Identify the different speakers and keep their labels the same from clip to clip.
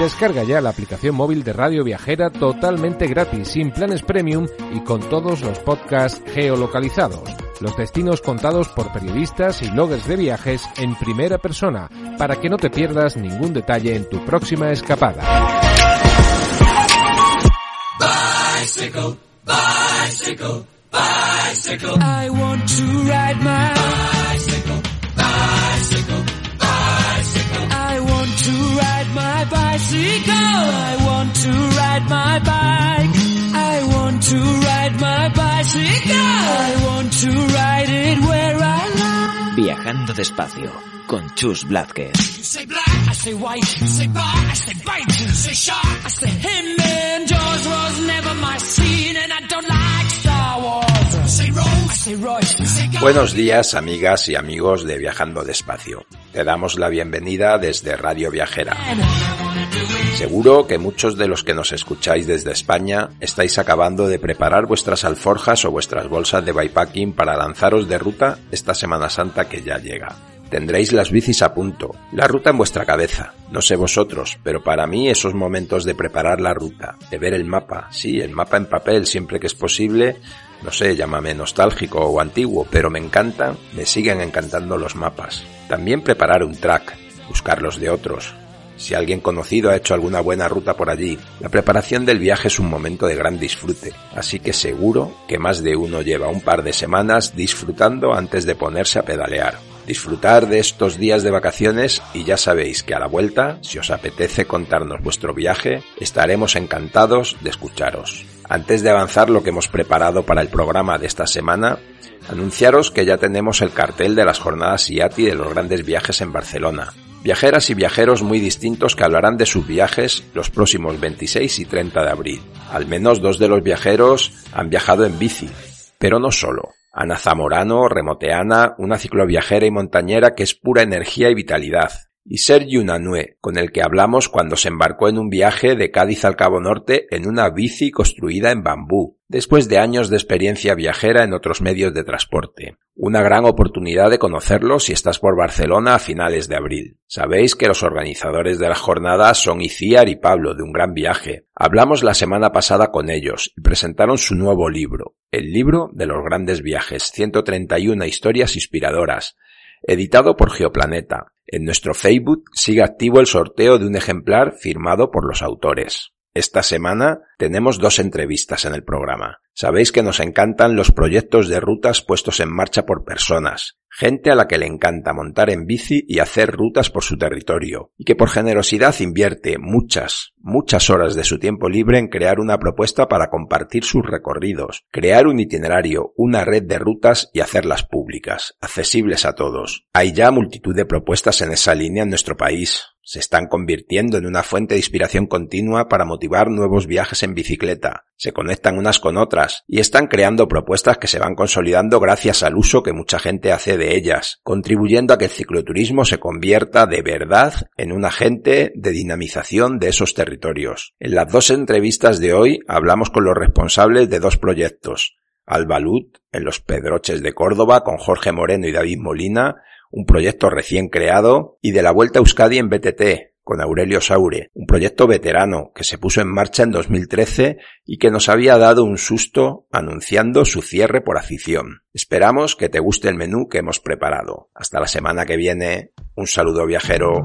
Speaker 1: Descarga ya la aplicación móvil de Radio Viajera totalmente gratis, sin planes premium y con todos los podcasts geolocalizados. Los destinos contados por periodistas y bloggers de viajes en primera persona, para que no te pierdas ningún detalle en tu próxima escapada. Bicycle, bicycle, bicycle. I want to ride my bicycle. I want to ride my bike. I want to ride my bicycle. I want to ride it where I like. Viajando despacio con Chus Blázquez. You say black, I say white, you say bar, I say bite, you say shark, I say him and Jaws was never my scene and I don't like Star Wars. Say Rose, I say Royce, say Buenos días amigas y amigos de Viajando Despacio. Te damos la bienvenida desde Radio Viajera. Seguro que muchos de los que nos escucháis desde España estáis acabando de preparar vuestras alforjas o vuestras bolsas de bypacking para lanzaros de ruta esta Semana Santa que ya llega. Tendréis las bicis a punto, la ruta en vuestra cabeza. No sé vosotros, pero para mí esos momentos de preparar la ruta, de ver el mapa, sí, el mapa en papel siempre que es posible, no sé, llámame nostálgico o antiguo, pero me encantan, me siguen encantando los mapas. También preparar un track, buscar los de otros, si alguien conocido ha hecho alguna buena ruta por allí. La preparación del viaje es un momento de gran disfrute, así que seguro que más de uno lleva un par de semanas disfrutando antes de ponerse a pedalear disfrutar de estos días de vacaciones y ya sabéis que a la vuelta, si os apetece contarnos vuestro viaje, estaremos encantados de escucharos. Antes de avanzar lo que hemos preparado para el programa de esta semana, anunciaros que ya tenemos el cartel de las jornadas IATI de los grandes viajes en Barcelona. Viajeras y viajeros muy distintos que hablarán de sus viajes los próximos 26 y 30 de abril. Al menos dos de los viajeros han viajado en bici, pero no solo. Ana Zamorano, remoteana, una cicloviajera y montañera que es pura energía y vitalidad. Y Sergio Unanue, con el que hablamos cuando se embarcó en un viaje de Cádiz al Cabo Norte en una bici construida en bambú, después de años de experiencia viajera en otros medios de transporte. Una gran oportunidad de conocerlo si estás por Barcelona a finales de abril. Sabéis que los organizadores de la jornada son Iciar y Pablo de Un Gran Viaje. Hablamos la semana pasada con ellos y presentaron su nuevo libro, el libro de los grandes viajes, 131 historias inspiradoras, editado por Geoplaneta. En nuestro Facebook sigue activo el sorteo de un ejemplar firmado por los autores. Esta semana tenemos dos entrevistas en el programa. Sabéis que nos encantan los proyectos de rutas puestos en marcha por personas, gente a la que le encanta montar en bici y hacer rutas por su territorio, y que por generosidad invierte muchas, muchas horas de su tiempo libre en crear una propuesta para compartir sus recorridos, crear un itinerario, una red de rutas y hacerlas públicas, accesibles a todos. Hay ya multitud de propuestas en esa línea en nuestro país se están convirtiendo en una fuente de inspiración continua para motivar nuevos viajes en bicicleta, se conectan unas con otras y están creando propuestas que se van consolidando gracias al uso que mucha gente hace de ellas, contribuyendo a que el cicloturismo se convierta de verdad en un agente de dinamización de esos territorios. En las dos entrevistas de hoy hablamos con los responsables de dos proyectos, Albalut, en los Pedroches de Córdoba, con Jorge Moreno y David Molina, un proyecto recién creado, y de la Vuelta a Euskadi en BTT, con Aurelio Saure, un proyecto veterano que se puso en marcha en 2013 y que nos había dado un susto anunciando su cierre por afición. Esperamos que te guste el menú que hemos preparado. Hasta la semana que viene. Un saludo viajero.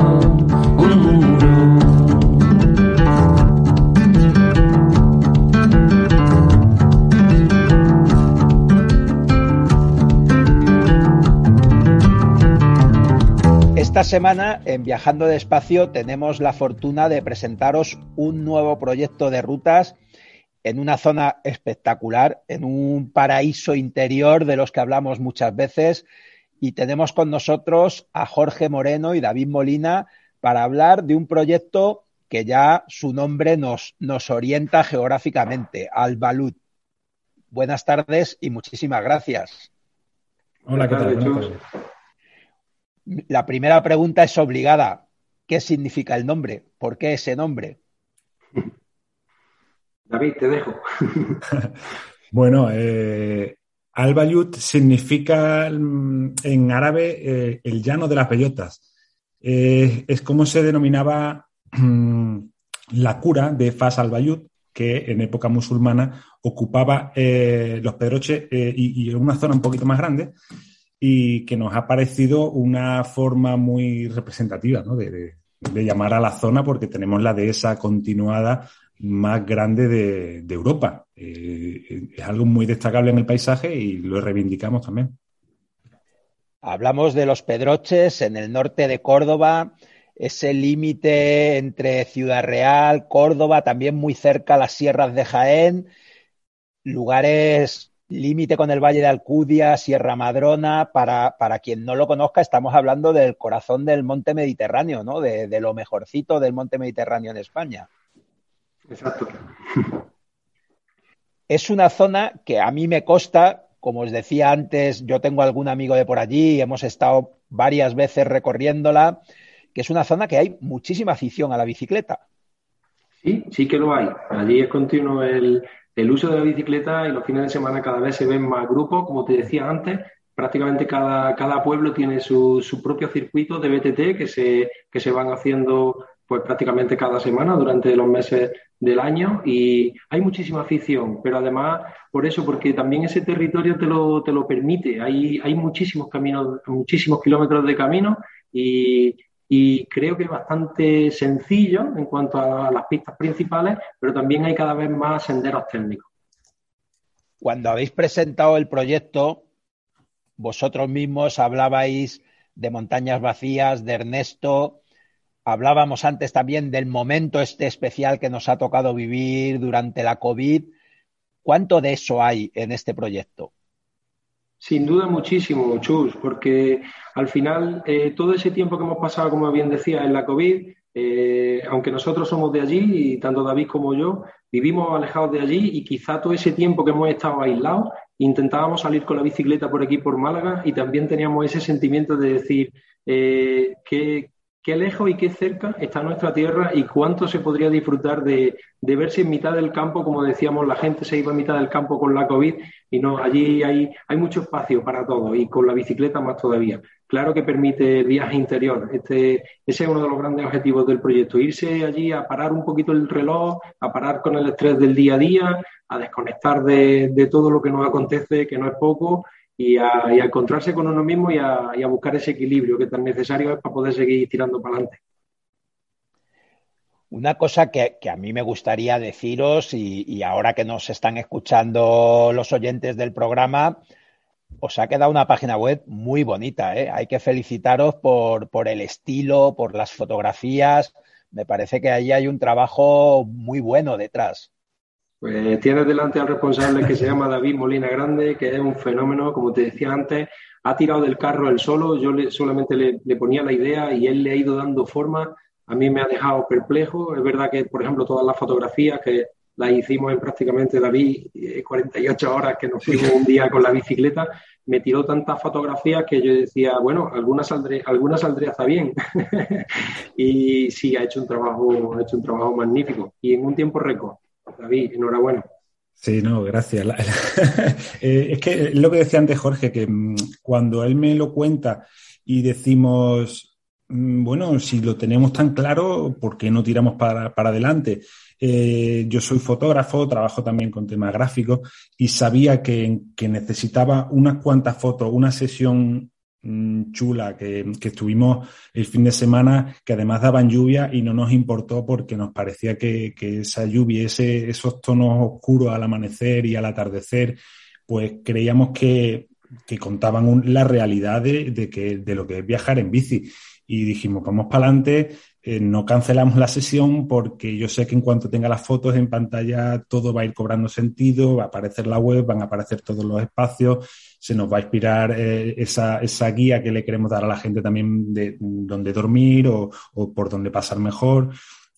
Speaker 2: Esta semana en Viajando Despacio tenemos la fortuna de presentaros un nuevo proyecto de rutas en una zona espectacular, en un paraíso interior de los que hablamos muchas veces. Y tenemos con nosotros a Jorge Moreno y David Molina para hablar de un proyecto que ya su nombre nos, nos orienta geográficamente, Albalut. Buenas tardes y muchísimas gracias.
Speaker 3: Hola, ¿qué tal?
Speaker 2: La primera pregunta es obligada. ¿Qué significa el nombre? ¿Por qué ese nombre?
Speaker 4: David, te dejo.
Speaker 3: bueno, eh, Al-Bayut significa mm, en árabe eh, el llano de las bellotas. Eh, es como se denominaba mm, la cura de Fas al-Bayut, que en época musulmana ocupaba los Pedroches y, y, una zona un poquito más grande y que nos ha parecido una forma muy representativa ¿no? de, llamar a la zona porque tenemos la dehesa continuada más grande de, Europa. Eh, es algo muy destacable en el paisaje y lo reivindicamos también.
Speaker 2: Hablamos de los Pedroches en el norte de Córdoba, ese límite entre Ciudad Real, Córdoba, también muy cerca las sierras de Jaén, lugares límite con el Valle de Alcudia, Sierra Madrona. Para, para, quien no lo conozca, estamos hablando del corazón del monte Mediterráneo, ¿no? De, de, lo mejorcito del monte Mediterráneo en España.
Speaker 4: Exacto.
Speaker 2: Es una zona que a mí me consta, como os decía antes, yo tengo algún amigo de por allí, hemos estado varias veces recorriéndola, que es una zona que hay muchísima afición a la bicicleta.
Speaker 4: Sí, sí que lo hay. Allí es continuo el, el uso de la bicicleta y los fines de semana cada vez se ven más grupos, como te decía antes, prácticamente cada, cada pueblo tiene su, su, propio circuito de BTT que se, que se van haciendo pues prácticamente cada semana durante los meses del año. Y hay muchísima afición, pero además por eso, porque también ese territorio te lo, te lo permite, hay, hay muchísimos caminos, muchísimos kilómetros de camino y, y creo que es bastante sencillo en cuanto a las pistas principales, pero también hay cada vez más senderos técnicos.
Speaker 2: Cuando habéis presentado el proyecto, vosotros mismos hablabais de montañas vacías, de Ernesto, hablábamos antes también del momento este especial que nos ha tocado vivir durante la COVID. ¿Cuánto de eso hay en este proyecto?
Speaker 4: Sin duda muchísimo, Chus, porque al final eh, todo ese tiempo que hemos pasado, como bien decía, en la COVID, eh, aunque nosotros somos de allí, y tanto David como yo, vivimos alejados de allí y quizá todo ese tiempo que hemos estado aislados, intentábamos salir con la bicicleta por aquí, por Málaga, y también teníamos ese sentimiento de decir eh, que, qué lejos y qué cerca está nuestra tierra y cuánto se podría disfrutar de, de, verse en mitad del campo, como decíamos, la gente se iba a mitad del campo con la COVID y no, allí hay, hay mucho espacio para todo y con la bicicleta más todavía. Claro que permite viaje interior. Este, ese es uno de los grandes objetivos del proyecto, irse allí a parar un poquito el reloj, a parar con el estrés del día a día, a desconectar de, de todo lo que nos acontece, que no es poco, y a, encontrarse con uno mismo y a, buscar ese equilibrio que tan necesario es para poder seguir tirando para adelante.
Speaker 2: Una cosa que, que a mí me gustaría deciros, y, y, ahora que nos están escuchando los oyentes del programa, os ha quedado una página web muy bonita. ¿eh? Hay que felicitaros por, por el estilo, por las fotografías. Me parece que ahí hay un trabajo muy bueno detrás.
Speaker 4: Pues tienes delante al responsable que se llama David Molina Grande, que es un fenómeno, como te decía antes, ha tirado del carro él solo, yo le, solamente le, le, ponía la idea y él le ha ido dando forma, a mí me ha dejado perplejo, es verdad que, por ejemplo, todas las fotografías que las hicimos en prácticamente David 48 eh, horas que nos fuimos un día con la bicicleta, me tiró tantas fotografías que yo decía, bueno, algunas saldré, algunas saldré hasta bien. y sí, ha hecho un trabajo, ha hecho un trabajo magnífico y en un tiempo récord. David, enhorabuena.
Speaker 3: Sí, no, gracias. eh, es que lo que decía antes Jorge, que mmm, cuando él me lo cuenta y decimos, mmm, bueno, si lo tenemos tan claro, ¿por qué no tiramos para, para adelante? Eh, yo soy fotógrafo, trabajo también con temas gráficos y sabía que, que necesitaba unas cuantas fotos, una sesión Mm, chula que, que, estuvimos el fin de semana, que además daban lluvia y no nos importó porque nos parecía que, que esa lluvia, ese, esos tonos oscuros al amanecer y al atardecer, pues creíamos que, que contaban un, la realidad de, de, que, de lo que es viajar en bici. y dijimos, vamos para adelante, eh, no cancelamos la sesión porque yo sé que en cuanto tenga las fotos en pantalla todo va a ir cobrando sentido, va a aparecer la web, van a aparecer todos los espacios, se nos va a inspirar eh, esa, esa, guía que le queremos dar a la gente también de dónde dormir o, o por dónde pasar mejor.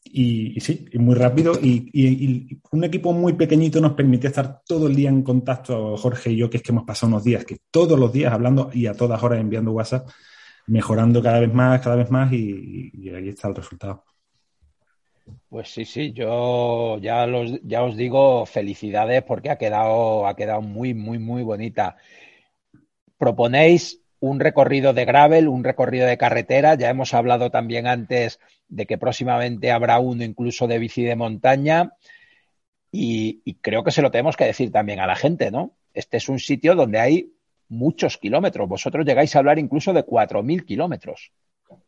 Speaker 3: Y, y, sí, muy rápido. Y, y, un equipo muy pequeñito nos permite estar todo el día en contacto, Jorge y yo, que es que hemos pasado unos días, que todos los días hablando y a todas horas enviando WhatsApp mejorando cada vez más, cada vez más y, ahí está el resultado.
Speaker 2: Pues sí, sí, yo ya, los, ya os digo felicidades porque ha quedado, ha quedado muy, muy, muy bonita. Proponéis un recorrido de gravel, un recorrido de carretera. Ya hemos hablado también antes de que próximamente habrá uno incluso de bici de montaña. Y, creo que se lo tenemos que decir también a la gente, ¿no? Este es un sitio donde hay muchos kilómetros. Vosotros llegáis a hablar incluso de 4.000 kilómetros.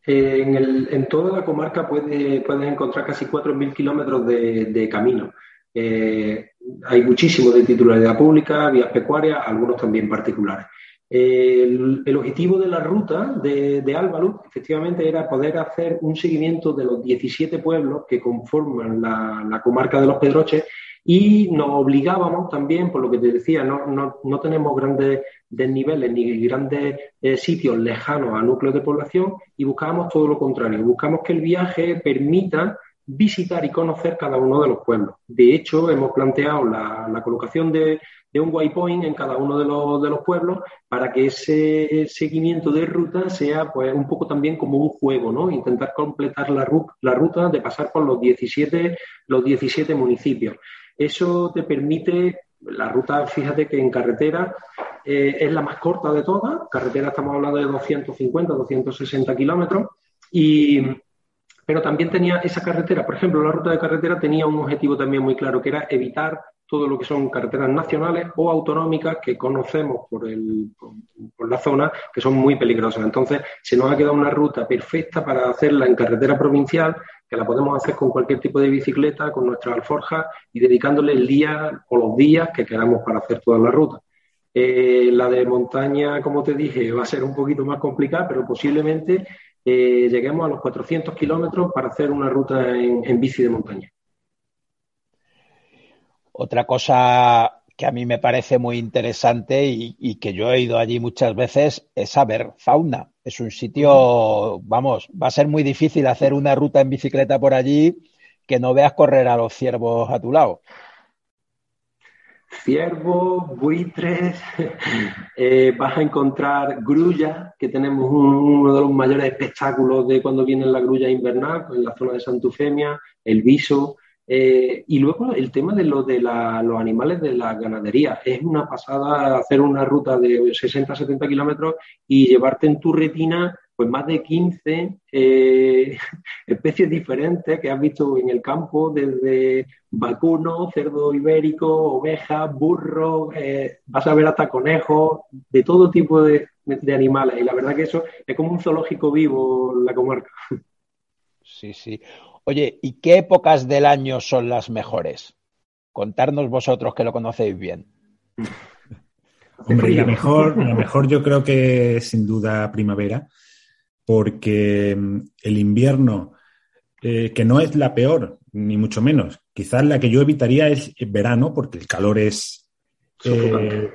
Speaker 4: Eh, en, toda la comarca puedes puede encontrar casi 4.000 kilómetros de, de camino. Eh, hay muchísimos de titularidad pública, vías pecuarias, algunos también particulares. El, objetivo de la ruta de, de efectivamente, era poder hacer un seguimiento de los 17 pueblos que conforman la, comarca de los Pedroches y nos obligábamos también, por lo que te decía, no, tenemos grandes desniveles ni grandes eh, sitios lejanos a núcleos de población y buscábamos todo lo contrario. Buscamos que el viaje permita visitar y conocer cada uno de los pueblos. De hecho, hemos planteado la, la colocación de, de, un waypoint en cada uno de los, de los, pueblos para que ese seguimiento de ruta sea pues, un poco también como un juego, ¿no? Intentar completar la, la ruta de pasar por los 17, los 17 municipios. Eso te permite, la ruta, fíjate que en carretera eh, es la más corta de todas, carretera estamos hablando de 250, 260 kilómetros, y, pero también tenía esa carretera, por ejemplo, la ruta de carretera tenía un objetivo también muy claro, que era evitar todo lo que son carreteras nacionales o autonómicas que conocemos por, el, por, la zona, que son muy peligrosas. Entonces, se nos ha quedado una ruta perfecta para hacerla en carretera provincial, que la podemos hacer con cualquier tipo de bicicleta, con nuestra alforja y dedicándole el día o los días que queramos para hacer toda la ruta. Eh, la de montaña, como te dije, va a ser un poquito más complicada, pero posiblemente eh, lleguemos a los 400 kilómetros para hacer una ruta en, en bici de montaña.
Speaker 2: Otra cosa que a mí me parece muy interesante y, que yo he ido allí muchas veces es saber fauna. Es un sitio, vamos, va a ser muy difícil hacer una ruta en bicicleta por allí que no veas correr a los ciervos a tu lado.
Speaker 4: Ciervos, buitres, eh, vas a encontrar grulla, que tenemos un, uno de los mayores espectáculos de cuando viene la grulla invernal, en la zona de Santufemia, el viso, eh, y luego el tema de, lo de la, los animales de la ganadería. Es una pasada hacer una ruta de 60-70 kilómetros y llevarte en tu retina pues más de 15 eh, especies diferentes que has visto en el campo, desde vacuno, cerdo ibérico, ovejas, burro, eh, vas a ver hasta conejos, de todo tipo de, de, animales. Y la verdad que eso es como un zoológico vivo la comarca.
Speaker 2: Sí, sí. Oye, ¿y qué épocas del año son las mejores? Contarnos vosotros que lo conocéis bien.
Speaker 3: Hombre, la mejor, la mejor yo creo que sin duda primavera, porque mm, el invierno, eh, que no es la peor, ni mucho menos, quizás la que yo evitaría es el verano, porque el calor es, eh,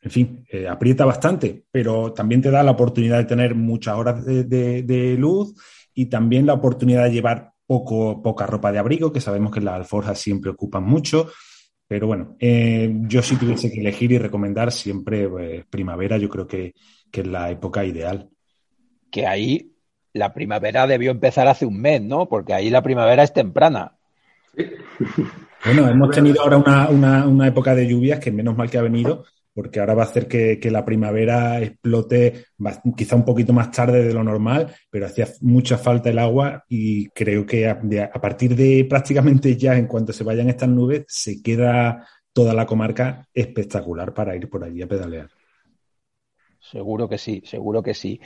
Speaker 3: en fin, eh, aprieta bastante, pero también te da la oportunidad de tener muchas horas de, de, de luz y también la oportunidad de llevar poco, poca ropa de abrigo, que sabemos que las alforjas siempre ocupan mucho. Pero bueno, eh, yo si tuviese que elegir y recomendar siempre eh, primavera, yo creo que, que, es la época ideal.
Speaker 2: Que ahí la primavera debió empezar hace un mes, ¿no? Porque ahí la primavera es temprana.
Speaker 3: Bueno, hemos tenido ahora una, una, una, época de lluvias que menos mal que ha venido, porque ahora va a hacer que, la primavera explote quizá un poquito más tarde de lo normal, pero hacía mucha falta el agua y creo que a, partir de prácticamente ya, en cuanto se vayan estas nubes, se queda toda la comarca espectacular para ir por allí a pedalear.
Speaker 2: Seguro que sí, seguro que sí.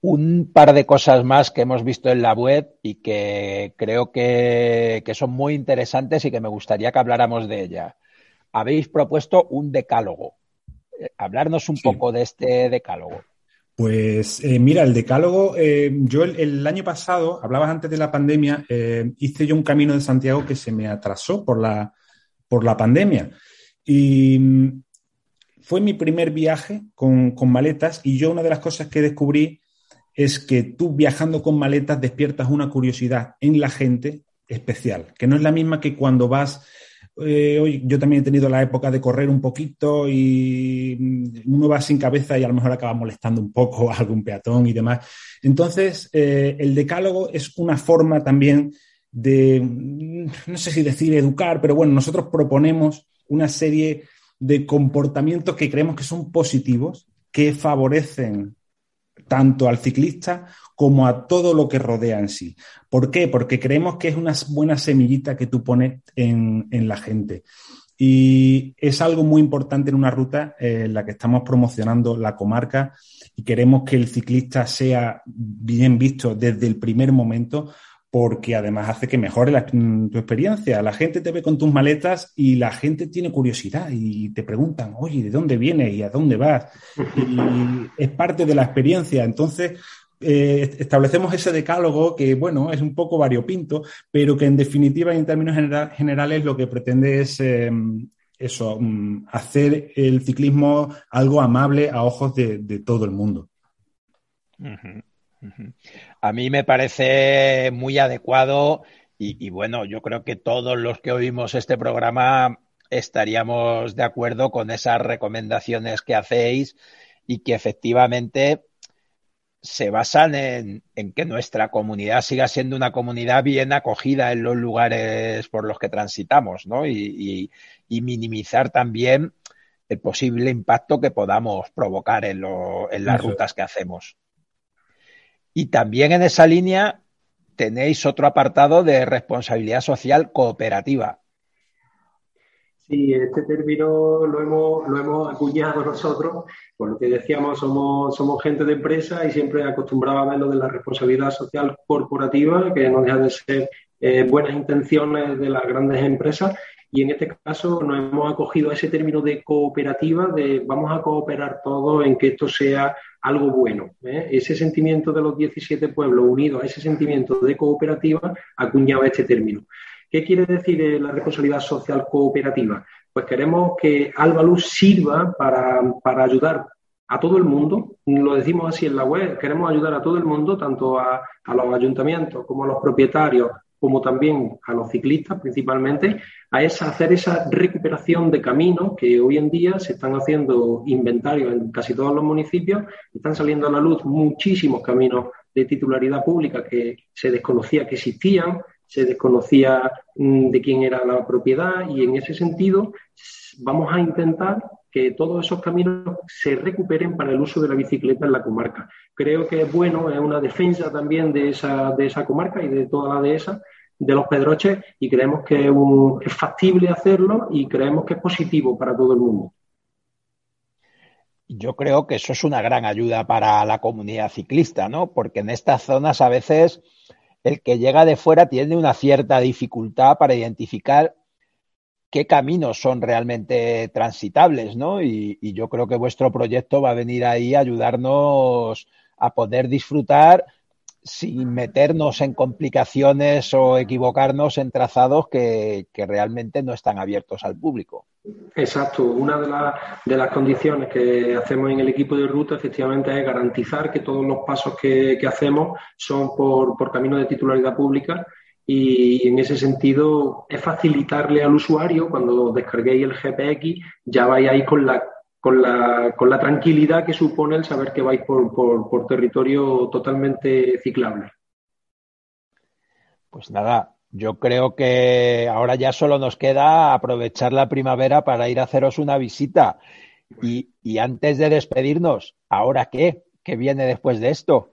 Speaker 2: Un par de cosas más que hemos visto en la web y que creo que, que son muy interesantes y que me gustaría que habláramos de ellas. Habéis propuesto un decálogo hablarnos un sí. poco de este decálogo.
Speaker 3: Pues eh, mira, el decálogo, eh, yo el, año pasado, hablabas antes de la pandemia, eh, hice yo un camino de Santiago que se me atrasó por la, por la pandemia. Y mm, fue mi primer viaje con, con, maletas y yo una de las cosas que descubrí es que tú viajando con maletas despiertas una curiosidad en la gente especial, que no es la misma que cuando vas eh, hoy yo también he tenido la época de correr un poquito y mm, uno va sin cabeza y a lo mejor acaba molestando un poco a algún peatón y demás. Entonces, eh, el decálogo es una forma también de, mm, no sé si decir educar, pero bueno, nosotros proponemos una serie de comportamientos que creemos que son positivos, que favorecen tanto al ciclista como a todo lo que rodea en sí. ¿Por qué? Porque creemos que es una buena semillita que tú pones en, la gente. Y es algo muy importante en una ruta en la que estamos promocionando la comarca y queremos que el ciclista sea bien visto desde el primer momento porque además hace que mejore mm, tu experiencia. La gente te ve con tus maletas y la gente tiene curiosidad y te preguntan, oye, ¿de dónde vienes y a dónde vas? Y es parte de la experiencia. Entonces, eh, establecemos ese decálogo que, bueno, es un poco variopinto, pero que en definitiva y en términos generales lo que pretende es em, eso, mm, hacer el ciclismo algo amable a ojos de, todo el mundo.
Speaker 2: A mí me parece muy adecuado y, bueno, yo creo que todos los que oímos este programa estaríamos de acuerdo con esas recomendaciones que hacéis y que efectivamente se basan en, que nuestra comunidad siga siendo una comunidad bien acogida en los lugares por los que transitamos, ¿no? Y, minimizar también el posible impacto que podamos provocar en, en las rutas que hacemos. Y también en esa línea tenéis otro apartado de responsabilidad social cooperativa.
Speaker 4: Sí, este término lo hemos, lo hemos acuñado nosotros, por lo que decíamos, somos, somos gente de empresa y siempre acostumbraba a ver lo de la responsabilidad social corporativa, que no deja de ser eh, buenas intenciones de las grandes empresas, y en este caso nos hemos acogido a ese término de cooperativa, de vamos a cooperar todos en que esto sea algo bueno. ¿eh? Ese sentimiento de los 17 pueblos unidos a ese sentimiento de cooperativa acuñaba este término. ¿Qué quiere decir eh, la responsabilidad social cooperativa? Pues queremos que Albaluz sirva para, para ayudar a todo el mundo, lo decimos así en la web, queremos ayudar a todo el mundo, tanto a, a los ayuntamientos como a los propietarios, como también a los ciclistas principalmente, a esa, hacer esa recuperación de caminos que hoy en día se están haciendo inventarios en casi todos los municipios, están saliendo a la luz muchísimos caminos de titularidad pública que se desconocía que existían, se desconocía mm, de quién era la propiedad y en ese sentido vamos a intentar que todos esos caminos se recuperen para el uso de la bicicleta en la comarca. Creo que es bueno, es una defensa también de esa, de esa comarca y de toda la dehesa, de los pedroches, y creemos que es, factible hacerlo y creemos que es positivo para todo el mundo.
Speaker 2: Yo creo que eso es una gran ayuda para la comunidad ciclista, ¿no? Porque en estas zonas a veces el que llega de fuera tiene una cierta dificultad para identificar qué caminos son realmente transitables, ¿no? Y, yo creo que vuestro proyecto va a venir ahí a ayudarnos a poder disfrutar sin meternos en complicaciones o equivocarnos en trazados que, realmente no están abiertos al público.
Speaker 4: Exacto. Una de, las condiciones que hacemos en el equipo de ruta efectivamente es garantizar que todos los pasos que, hacemos son por, por camino de titularidad pública y en ese sentido es facilitarle al usuario cuando descarguéis el GPX ya ahí con la con la, con la tranquilidad que supone el saber que vais por, por, territorio totalmente ciclable.
Speaker 2: Pues nada, yo creo que ahora ya solo nos queda aprovechar la primavera para ir a haceros una visita. Y, y antes de despedirnos, ¿ahora qué? ¿Qué viene después de esto?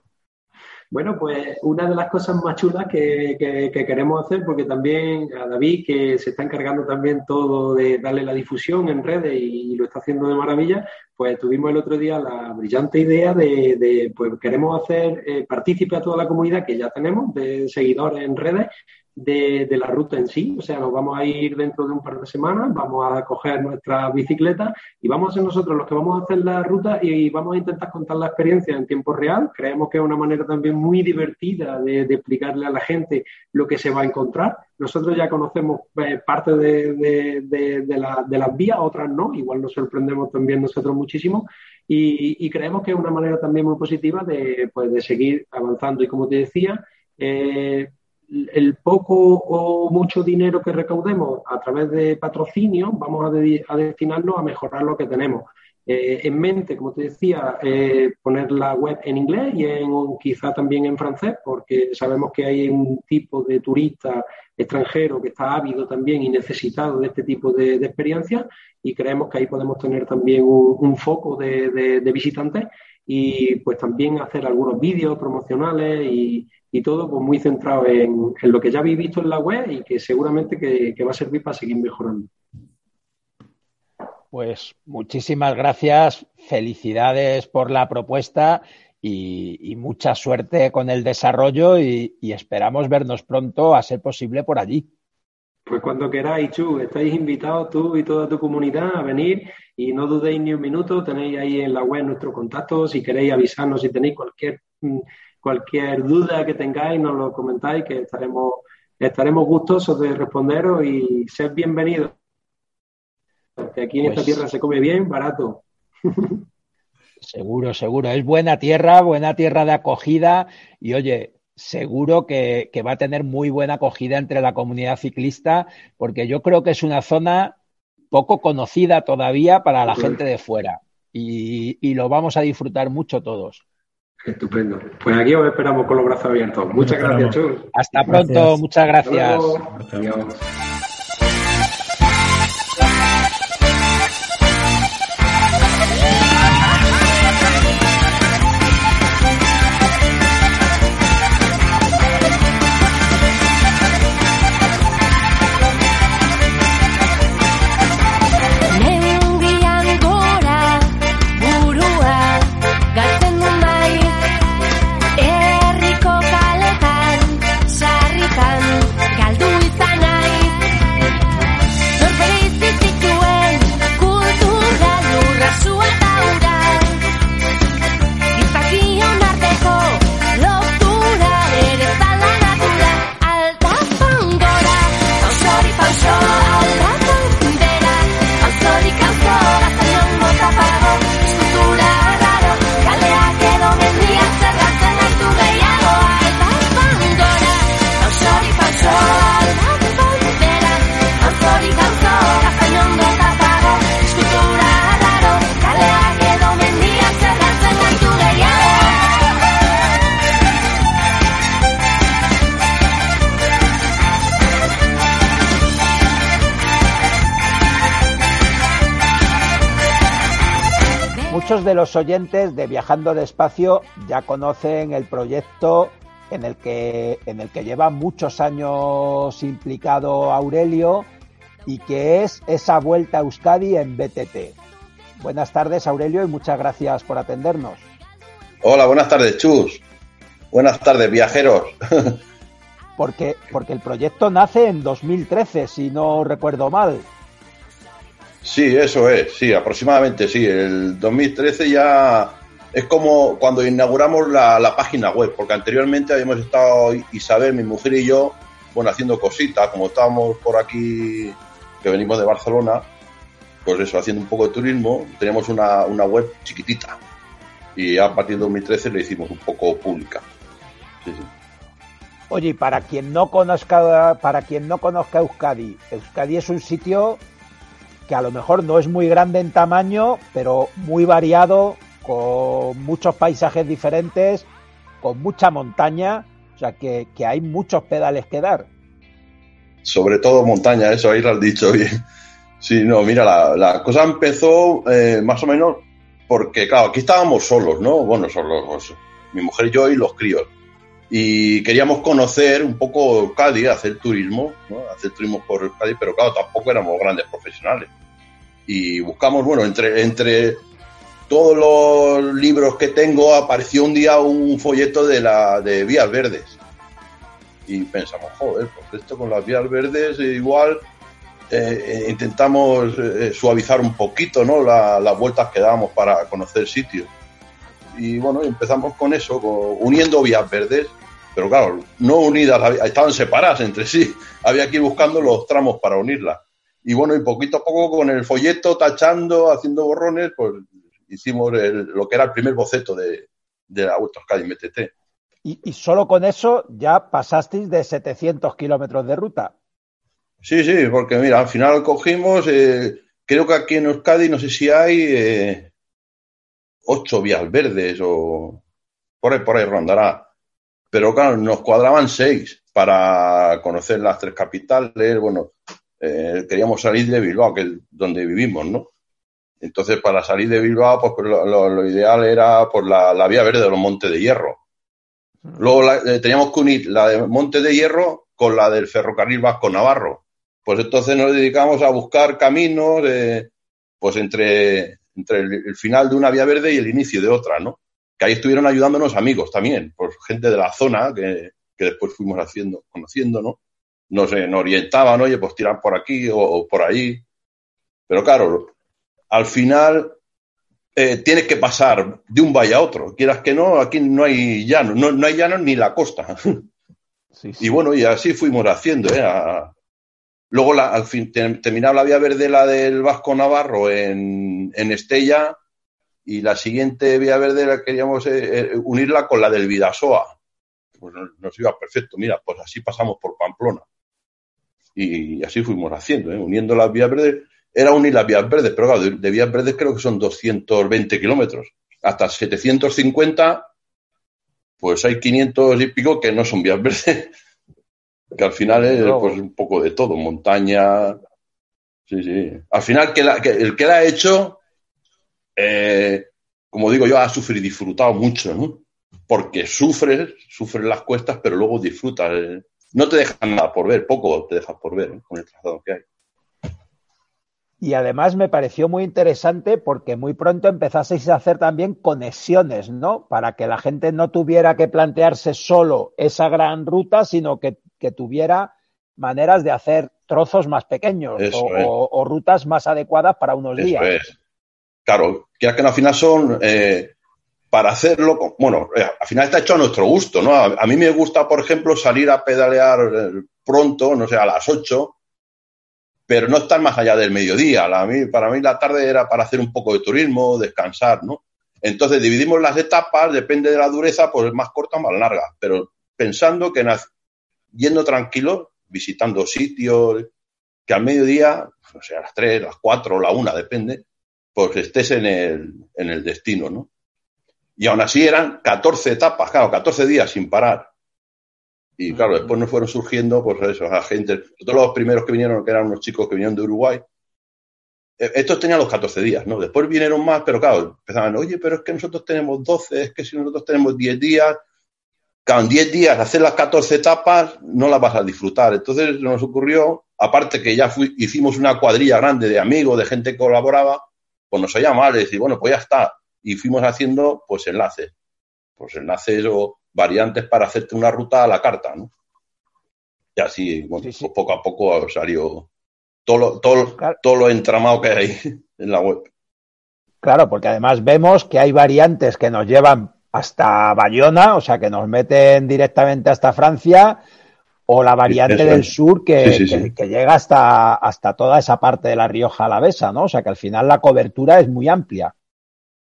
Speaker 4: Bueno, pues una de las cosas más chulas que, queremos hacer, porque también a David, que se está encargando también todo de darle la difusión en redes y, lo está haciendo de maravilla, pues tuvimos el otro día la brillante idea de, pues queremos hacer eh, partícipe a toda la comunidad que ya tenemos de seguidores en redes, de, la ruta en sí. O sea, nos vamos a ir dentro de un par de semanas, vamos a coger nuestras bicicletas y vamos a ser nosotros los que vamos a hacer la ruta y vamos a intentar contar la experiencia en tiempo real. Creemos que es una manera también muy divertida de, explicarle a la gente lo que se va a encontrar. Nosotros ya conocemos eh, parte de, las vías, otras no, igual nos sorprendemos también nosotros muchísimo y, creemos que es una manera también muy positiva de, pues, de seguir avanzando. Y como te decía, eh, el poco o mucho dinero que recaudemos a través de patrocinio, vamos a, destinarlo a mejorar lo que tenemos. Eh, en mente, como te decía, eh, poner la web en inglés y en, quizá también en francés, porque sabemos que hay un tipo de turista extranjero que está ávido también y necesitado de este tipo de, experiencias y creemos que ahí podemos tener también un, foco de, de visitantes y pues también hacer algunos vídeos promocionales y, y todo pues, muy centrado en, lo que ya habéis visto en la web y que seguramente que, va a servir para seguir mejorando.
Speaker 2: Pues muchísimas gracias, felicidades por la propuesta y, mucha suerte con el desarrollo y, esperamos vernos pronto, a ser posible, por allí.
Speaker 4: Pues cuando queráis, Chu, estáis invitados tú y toda tu comunidad a venir y no dudéis ni un minuto, tenéis ahí en la web nuestro contacto, si queréis avisarnos, si tenéis cualquier mm, cualquier duda que tengáis nos lo comentáis, que estaremos, estaremos gustosos de responderos y ser bienvenidos. Porque aquí en esta pues tierra se come bien, barato.
Speaker 2: Seguro, seguro. Es buena tierra, buena tierra de acogida y oye, seguro que, va a tener muy buena acogida entre la comunidad ciclista porque yo creo que es una zona poco conocida todavía para la gente de fuera y, y lo vamos a disfrutar mucho todos.
Speaker 4: Estupendo. Pues aquí os esperamos con los brazos abiertos. Muchas gracias, Chus.
Speaker 2: Hasta pronto, muchas gracias.
Speaker 4: Adiós.
Speaker 2: de los oyentes de Viajando Despacio ya conocen el proyecto en el que, en el que lleva muchos años implicado Aurelio y que es esa vuelta a Euskadi en BTT. Buenas tardes, Aurelio, y muchas gracias por atendernos.
Speaker 5: Hola, buenas tardes, Chus. Buenas tardes, viajeros.
Speaker 2: porque, porque el proyecto nace en 2013, si no recuerdo mal.
Speaker 5: Sí, eso es, sí, aproximadamente, sí. El 2013 ya es como cuando inauguramos la, página web, porque anteriormente habíamos estado Isabel, mi mujer y yo, bueno, haciendo cositas, como estábamos por aquí, que venimos de Barcelona, pues eso, haciendo un poco de turismo, teníamos una, una web chiquitita. Y a partir de 2013 le hicimos un poco pública. Sí.
Speaker 2: Oye, para quien no conozca, para quien no conozca Euskadi, Euskadi es un sitio que a lo mejor no es muy grande en tamaño, pero muy variado, con muchos paisajes diferentes, con mucha montaña, o sea que, hay muchos pedales que dar.
Speaker 5: Sobre todo montaña, eso ahí lo has dicho bien. Sí, no, mira, la, cosa empezó eh, más o menos porque, claro, aquí estábamos solos, ¿no? Bueno, solos, mi mujer y yo y los críos. Y queríamos conocer un poco Cádiz, hacer turismo, ¿no? Hacer turismo por Cádiz, pero claro, tampoco éramos grandes profesionales y buscamos, bueno, entre, entre todos los libros que tengo apareció un día un folleto de, la, de Vías Verdes. y pensamos, joder, pues esto con las vías verdes igual eh, intentamos eh, suavizar un poquito ¿no? las vueltas que dábamos para conocer sitios. Y bueno, empezamos con eso, uniendo vías verdes, pero claro, no unidas, estaban separadas entre sí, había que ir buscando los tramos para unirlas. Y bueno, y poquito a poco con el folleto, tachando, haciendo borrones, pues hicimos lo que era el primer boceto de, de la Euskadi MTT.
Speaker 2: Y, y, solo con eso ya pasasteis de 700 kilómetros de ruta.
Speaker 5: Sí, sí, porque mira, al final cogimos, eh, creo que aquí en Euskadi no sé si hay eh, ocho vías verdes o por ahí, por ahí rondará. Pero claro, nos cuadraban seis para conocer las tres capitales. Bueno, eh, queríamos salir de Bilbao, que es donde vivimos, ¿no? Entonces, para salir de Bilbao, pues, pues lo, ideal era por la, la, vía verde de los Montes de Hierro. Luego teníamos que unir la de Montes de Hierro con la del ferrocarril Vasco Navarro pues entonces nos dedicamos a buscar caminos, pues entre, entre el, final de una vía verde y el inicio de otra, ¿no? Que ahí estuvieron ayudándonos amigos también, pues gente de la zona que, después fuimos haciendo, conociendo, ¿no? Nos, nos orientaban, oye, pues tiran por aquí o, por ahí. Pero claro, al final eh, tienes que pasar de un valle a otro. Quieras que no, aquí no hay llano, no, no hay llano ni la costa. Y bueno, y así fuimos haciendo, ¿eh? Luego, al fin, terminaba la vía verde, la del Vasco Navarro, en, Estella, y la siguiente vía verde la queríamos eh, eh, unirla con la del Vidasoa. Pues nos, iba perfecto. Mira, pues así pasamos por Pamplona. Y, así fuimos haciendo, ¿eh? uniendo las vías verdes. Era unir las vías verdes, pero claro, de, vías verdes creo que son 220 kilómetros. Hasta 750, pues hay 500 y pico que no son vías verdes que al final es pues, un poco de todo, montaña. Sí, sí. Al final, que el que la ha hecho, eh, como digo yo, ha sufrido y disfrutado mucho, ¿no? Porque sufres, sufres las cuestas, pero luego disfrutas. Eh. No te dejan nada por ver, poco te dejas por ver ¿eh? con el trazado que hay.
Speaker 2: Y además me pareció muy interesante porque muy pronto empezaseis a hacer también conexiones, ¿no? Para que la gente no tuviera que plantearse solo esa gran ruta, sino que que tuviera maneras de hacer trozos más pequeños o, rutas más adecuadas para unos días.
Speaker 5: Claro, que al final son eh, para hacerlo, bueno, eh, al final está hecho a nuestro gusto, ¿no? A, mí me gusta, por ejemplo, salir a pedalear eh, pronto, no sé, a las 8, pero no estar más allá del mediodía. mí, para mí la tarde era para hacer un poco de turismo, descansar, ¿no? Entonces dividimos las etapas, depende de la dureza, pues más corta o más larga, pero pensando que yendo tranquilo, visitando sitios, que al mediodía, no sé, a las 3, las 4, la 1, depende, pues estés en el, en el destino, ¿no? Y aún así eran 14 etapas, claro, 14 días sin parar. Y claro, después nos fueron surgiendo, pues eso, la gente, todos los primeros que vinieron, que eran unos chicos que vinieron de Uruguay, e, estos tenían los 14 días, ¿no? Después vinieron más, pero claro, empezaban, oye, pero es que nosotros tenemos 12, es que si nosotros tenemos 10 días, en 10 días hacer las 14 etapas no las vas a disfrutar. Entonces nos ocurrió, aparte que ya hicimos una cuadrilla grande de amigos, de gente que colaboraba, pues nos oía mal, decir, bueno, pues ya está. Y fuimos haciendo pues enlaces, pues enlaces o variantes para hacerte una ruta a la carta, ¿no? Y así, bueno, pues poco a poco salió todo lo, todo, todo lo entramado que hay en la web.
Speaker 2: Claro, porque además vemos que hay variantes que nos llevan hasta Bayona, o sea, que nos meten directamente hasta Francia, o la variante del sur que, que, llega hasta, hasta toda esa parte de la Rioja Alavesa, ¿no? O sea, que al final la cobertura es muy amplia.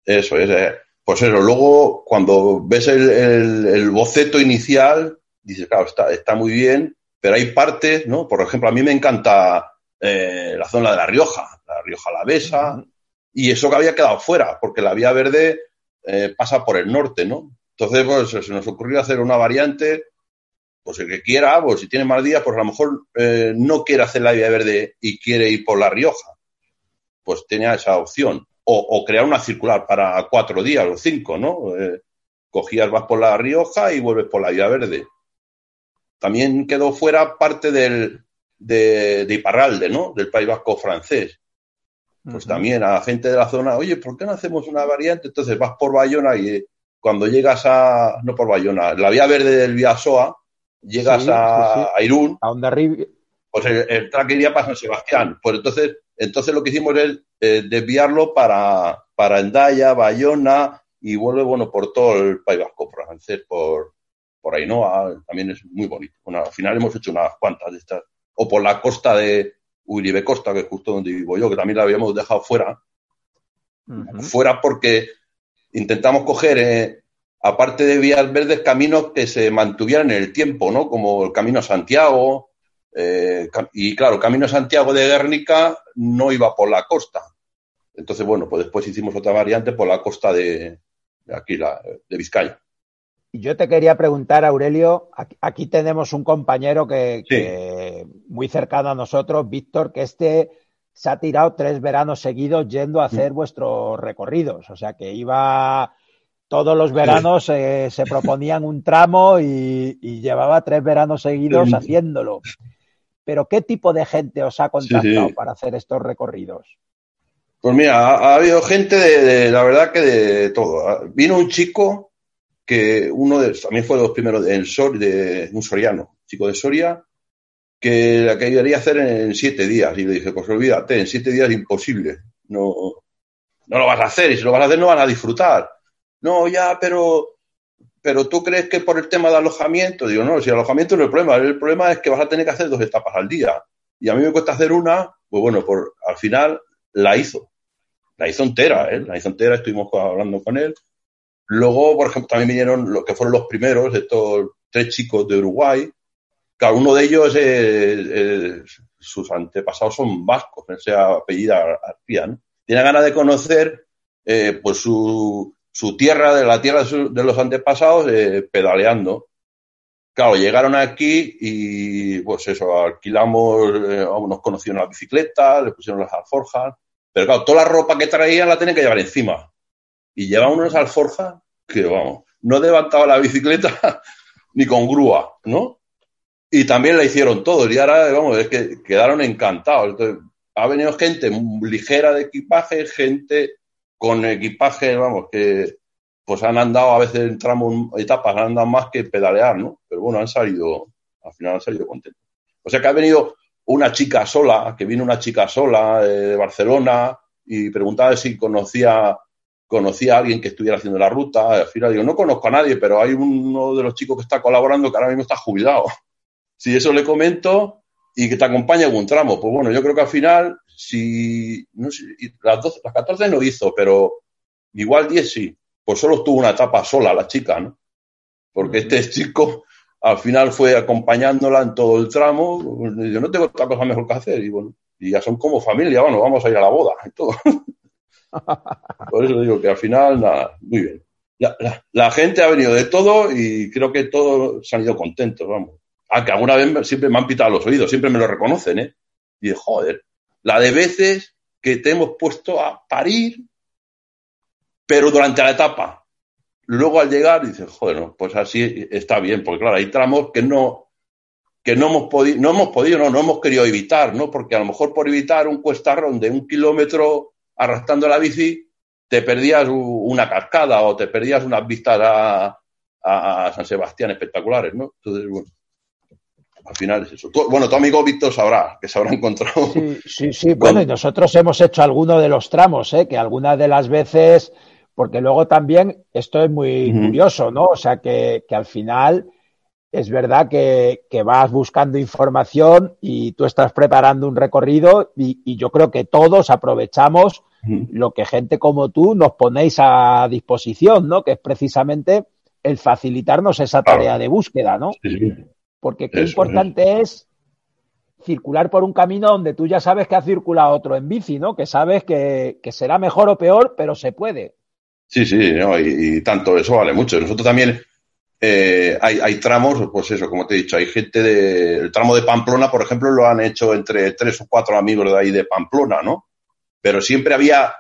Speaker 5: Eso es. Eh. Pues eso, luego cuando ves el, boceto inicial, dices, claro, está, está muy bien, pero hay partes, ¿no? Por ejemplo, a mí me encanta eh, la zona de la Rioja, la Rioja Alavesa, y eso que había quedado fuera, porque la vía verde eh, pasa por el norte, ¿no? Entonces, pues se nos ocurrió hacer una variante, pues el que quiera, pues si tiene más días, pues a lo mejor eh, no quiere hacer la vía verde y quiere ir por La Rioja, pues tenía esa opción. O, crear una circular para cuatro días o cinco, ¿no? Eh, cogías, vas por La Rioja y vuelves por la vía verde. También quedó fuera parte del, de, de Iparralde, ¿no? Del País Vasco francés pues también a la gente de la zona, oye, ¿por qué no hacemos una variante? Entonces vas por Bayona y cuando llegas a, no por Bayona, la vía verde del Viasoa, llegas a, Irún,
Speaker 2: a Onda
Speaker 5: pues el, track iría para San Sebastián. Pues entonces, entonces lo que hicimos es eh, desviarlo para, para Endaya, Bayona y vuelve, bueno, por todo el País Vasco, por por, por Ainhoa, también es muy bonito. Bueno, al final hemos hecho unas cuantas de estas. O por la costa de Uribe Costa, que es justo donde vivo yo, que también la habíamos dejado fuera. Fuera porque intentamos coger, eh, aparte de vías verdes, caminos que se mantuvieran en el tiempo, ¿no? Como el Camino Santiago. Eh, y claro, Camino a Santiago de Guernica no iba por la costa. Entonces, bueno, pues después hicimos otra variante por la costa de, aquí, la, de Vizcaya.
Speaker 2: Y yo te quería preguntar, Aurelio, aquí, tenemos un compañero que, muy cercano a nosotros, Víctor, que este se ha tirado tres veranos seguidos yendo a hacer mm. vuestros recorridos. O sea que iba todos los veranos eh, se proponían un tramo y, llevaba tres veranos seguidos haciéndolo. Pero ¿qué tipo de gente os ha contactado para hacer estos recorridos?
Speaker 5: Pues mira, ha, habido gente de, la verdad que de todo. Vino un chico que uno de, también fue de los primeros de, de un soriano, chico de Soria, que la quería hacer en, siete días. Y le dije, pues olvídate, en siete días es imposible. No, no lo vas a hacer, y si lo vas a hacer no van a disfrutar. No, ya, pero, pero tú crees que por el tema de alojamiento, digo, no, si alojamiento no es el problema, el problema es que vas a tener que hacer dos etapas al día. Y a mí me cuesta hacer una, pues bueno, por, al final la hizo la hizo entera, ¿eh? La hizo entera, estuvimos hablando con él. Luego, por ejemplo, también vinieron los que fueron los primeros, estos tres chicos de Uruguay. Cada uno de ellos, sus antepasados son vascos, ese apellido Arpía, ¿no? Tiene ganas de conocer, eh, pues, su, su, tierra, de la tierra de, los antepasados, eh, pedaleando. Claro, llegaron aquí y, pues eso, alquilamos, nos conocieron la bicicleta, le pusieron las alforjas pero claro, toda la ropa que traían la tenían que llevar encima. Y llevaban unas alforjas que, vamos, no levantaba la bicicleta ni con grúa, ¿no? Y también la hicieron todos. Y ahora, vamos, es que quedaron encantados. Ha venido gente ligera de equipaje, gente con equipaje, vamos, que pues han andado a veces en etapas, han andado más que pedalear, ¿no? Pero bueno, han salido, al final han salido contentos. O sea que ha venido una chica sola, que vino una chica sola eh, de Barcelona y preguntaba si conocía, conocía a alguien que estuviera haciendo la ruta. Al final digo, no conozco a nadie, pero hay uno de los chicos que está colaborando que ahora mismo está jubilado. Si eso le comento y que te acompaña un tramo, pues bueno, yo creo que al final, si no sé, las, 12, las 14 no hizo, pero igual 10 sí, pues solo estuvo una etapa sola la chica, ¿no? Porque este chico al final fue acompañándola en todo el tramo. Yo no tengo otra cosa mejor que hacer. Y bueno, y ya son como familia, bueno, vamos a ir a la boda y todo. Por eso digo que al final, nada, muy bien. La, gente ha venido de todo y creo que todos se han ido contentos, vamos. Aunque alguna vez siempre me han pitado los oídos, siempre me lo reconocen, ¿eh? Y de, joder, la de veces que te hemos puesto a parir, pero durante la etapa. Luego al llegar dices, joder, pues así está bien, porque claro, hay tramos que no, que no hemos podido, no hemos podido, no, no hemos querido evitar, ¿no? Porque a lo mejor por evitar un cuestarrón de un kilómetro arrastrando la bici, te perdías una cascada o te perdías unas vistas a, San Sebastián espectaculares, ¿no? Entonces, bueno, al final es eso. bueno, tu amigo Víctor sabrá, que se habrá encontrado.
Speaker 2: Sí, sí, sí. bueno, y nosotros hemos hecho alguno de los tramos, ¿eh? Que algunas de las veces porque luego también esto es muy curioso, ¿no? O sea, que, al final es verdad que, vas buscando información y tú estás preparando un recorrido y, yo creo que todos aprovechamos lo que gente como tú nos ponéis a disposición, ¿no? Que es precisamente el facilitarnos esa tarea de búsqueda, ¿no? Porque qué importante es circular por un camino donde tú ya sabes que ha circulado otro en bici, ¿no? Que sabes que será mejor o peor, pero se puede.
Speaker 5: Sí, sí, no, y, tanto, eso vale mucho. Nosotros también eh, hay, hay, tramos, pues eso, como te he dicho, hay gente de. El tramo de Pamplona, por ejemplo, lo han hecho entre tres o cuatro amigos de ahí de Pamplona, ¿no? Pero siempre había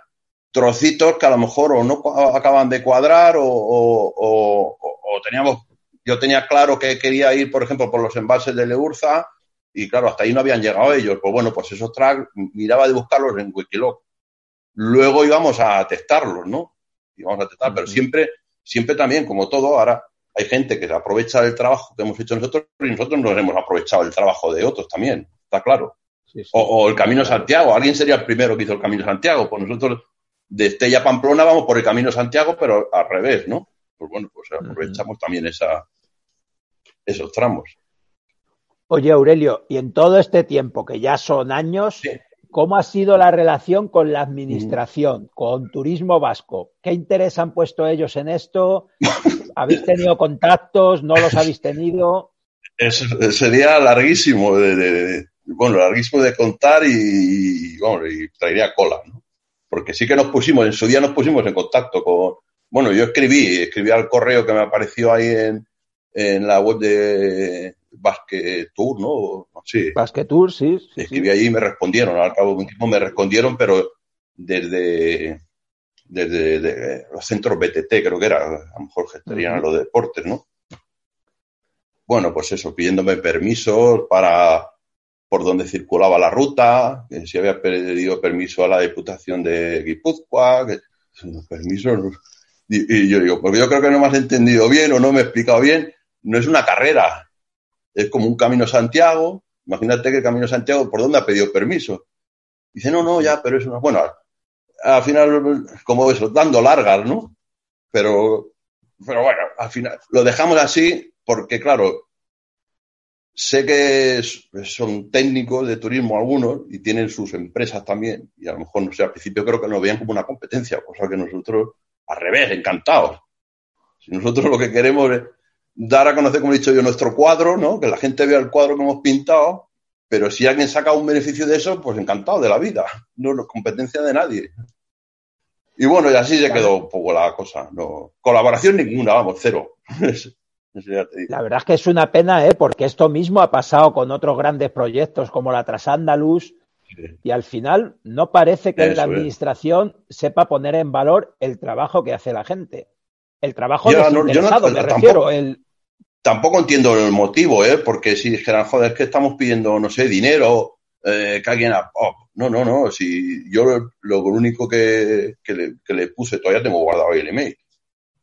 Speaker 5: trocitos que a lo mejor o no acaban de cuadrar o, o, o, teníamos. Yo tenía claro que quería ir, por ejemplo, por los embalses de Leurza y claro, hasta ahí no habían llegado ellos. Pues bueno, pues esos tracks miraba de buscarlos en Wikiloc. Luego íbamos a testarlos, ¿no? y vamos a tratar, pero siempre, siempre también, como todo, ahora, hay gente que se aprovecha del trabajo que hemos hecho nosotros y nosotros nos hemos aprovechado del trabajo de otros también, está claro. O, el Camino Santiago, alguien sería el primero que hizo el Camino Santiago, pues nosotros de Estella Pamplona vamos por el Camino Santiago, pero al revés, ¿no? Pues bueno, pues aprovechamos también esa, esos tramos.
Speaker 2: Oye, Aurelio, y en todo este tiempo, que ya son años, ¿cómo ha sido la relación con la administración, mm. con Turismo Vasco? ¿Qué interés han puesto ellos en esto? ¿Habéis tenido contactos? ¿No los habéis tenido?
Speaker 5: Eso sería larguísimo de, bueno, larguísimo de contar y, bueno, y traería cola, ¿no? Porque sí que nos pusimos, en su día nos pusimos en contacto con, bueno, yo escribí, escribí al correo que me apareció ahí en, en la web de Basque Tour, ¿no?
Speaker 2: Sí. Basque Tour, sí.
Speaker 5: escribí ahí y me respondieron, al cabo de un tiempo me respondieron, pero desde, desde los centros BTT, creo que era, a lo mejor gestarían a los deportes, ¿no? Bueno, pues eso, pidiéndome permisos para por donde circulaba la ruta, que si había pedido permiso a la Diputación de Guipúzcoa, que permisos. Y, yo digo, pues yo creo que no me has entendido bien o no me he explicado bien. No es una carrera, es como un camino Santiago. Imagínate que el camino Santiago, ¿por dónde ha pedido permiso? Dice, no, no, ya, pero es una. Bueno, al final, como eso, dando largas, ¿no? Pero, pero bueno, al final lo dejamos así porque, claro, Sé que son técnicos de turismo algunos y tienen sus empresas también. Y a lo mejor, no sé, al principio creo que nos veían como una competencia, cosa que nosotros, al revés, encantados. Si nosotros lo que queremos es dar a conocer, como he dicho yo, nuestro cuadro, ¿no? Que la gente vea el cuadro que hemos pintado, pero si alguien saca un beneficio de eso, pues encantado de la vida. No es competencia de nadie. Y bueno, y así se quedó un poco la cosa. No, colaboración ninguna, vamos, cero.
Speaker 2: La verdad es que es una pena, ¿eh? porque esto mismo ha pasado con otros grandes proyectos como la Trasandalus y al final no parece que la administración sepa poner en valor el trabajo que hace la gente. El trabajo yo, desinteresado, me refiero. El...
Speaker 5: Tampoco entiendo el motivo, ¿eh? porque si dijeran, joder, es que estamos pidiendo, no sé, dinero, eh, que alguien... Oh, no, no, no, si yo lo, único que, le, que le puse, todavía tengo guardado el email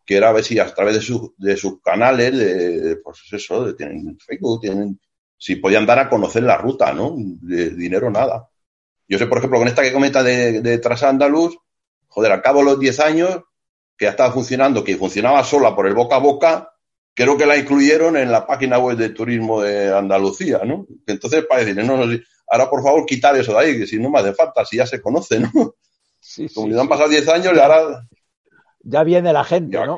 Speaker 5: que era a ver si a través de, de sus canales, de, pues eso, de, tienen Facebook, tienen, si podían dar a conocer la ruta, ¿no? De dinero nada. Yo sé, por ejemplo, con esta que comenta de, de Trasandaluz, joder, al cabo de los 10 años, que ya estaba funcionando, que funcionaba sola por el boca a boca, creo que la incluyeron en la página web de turismo de Andalucía, ¿no? Entonces, para decirle, no, no, ahora por favor quitar eso de ahí, que si no me hace falta, si ya se conoce, ¿no? Sí, Como sí, han pasado 10 años, ahora
Speaker 2: ya viene la gente, ¿no?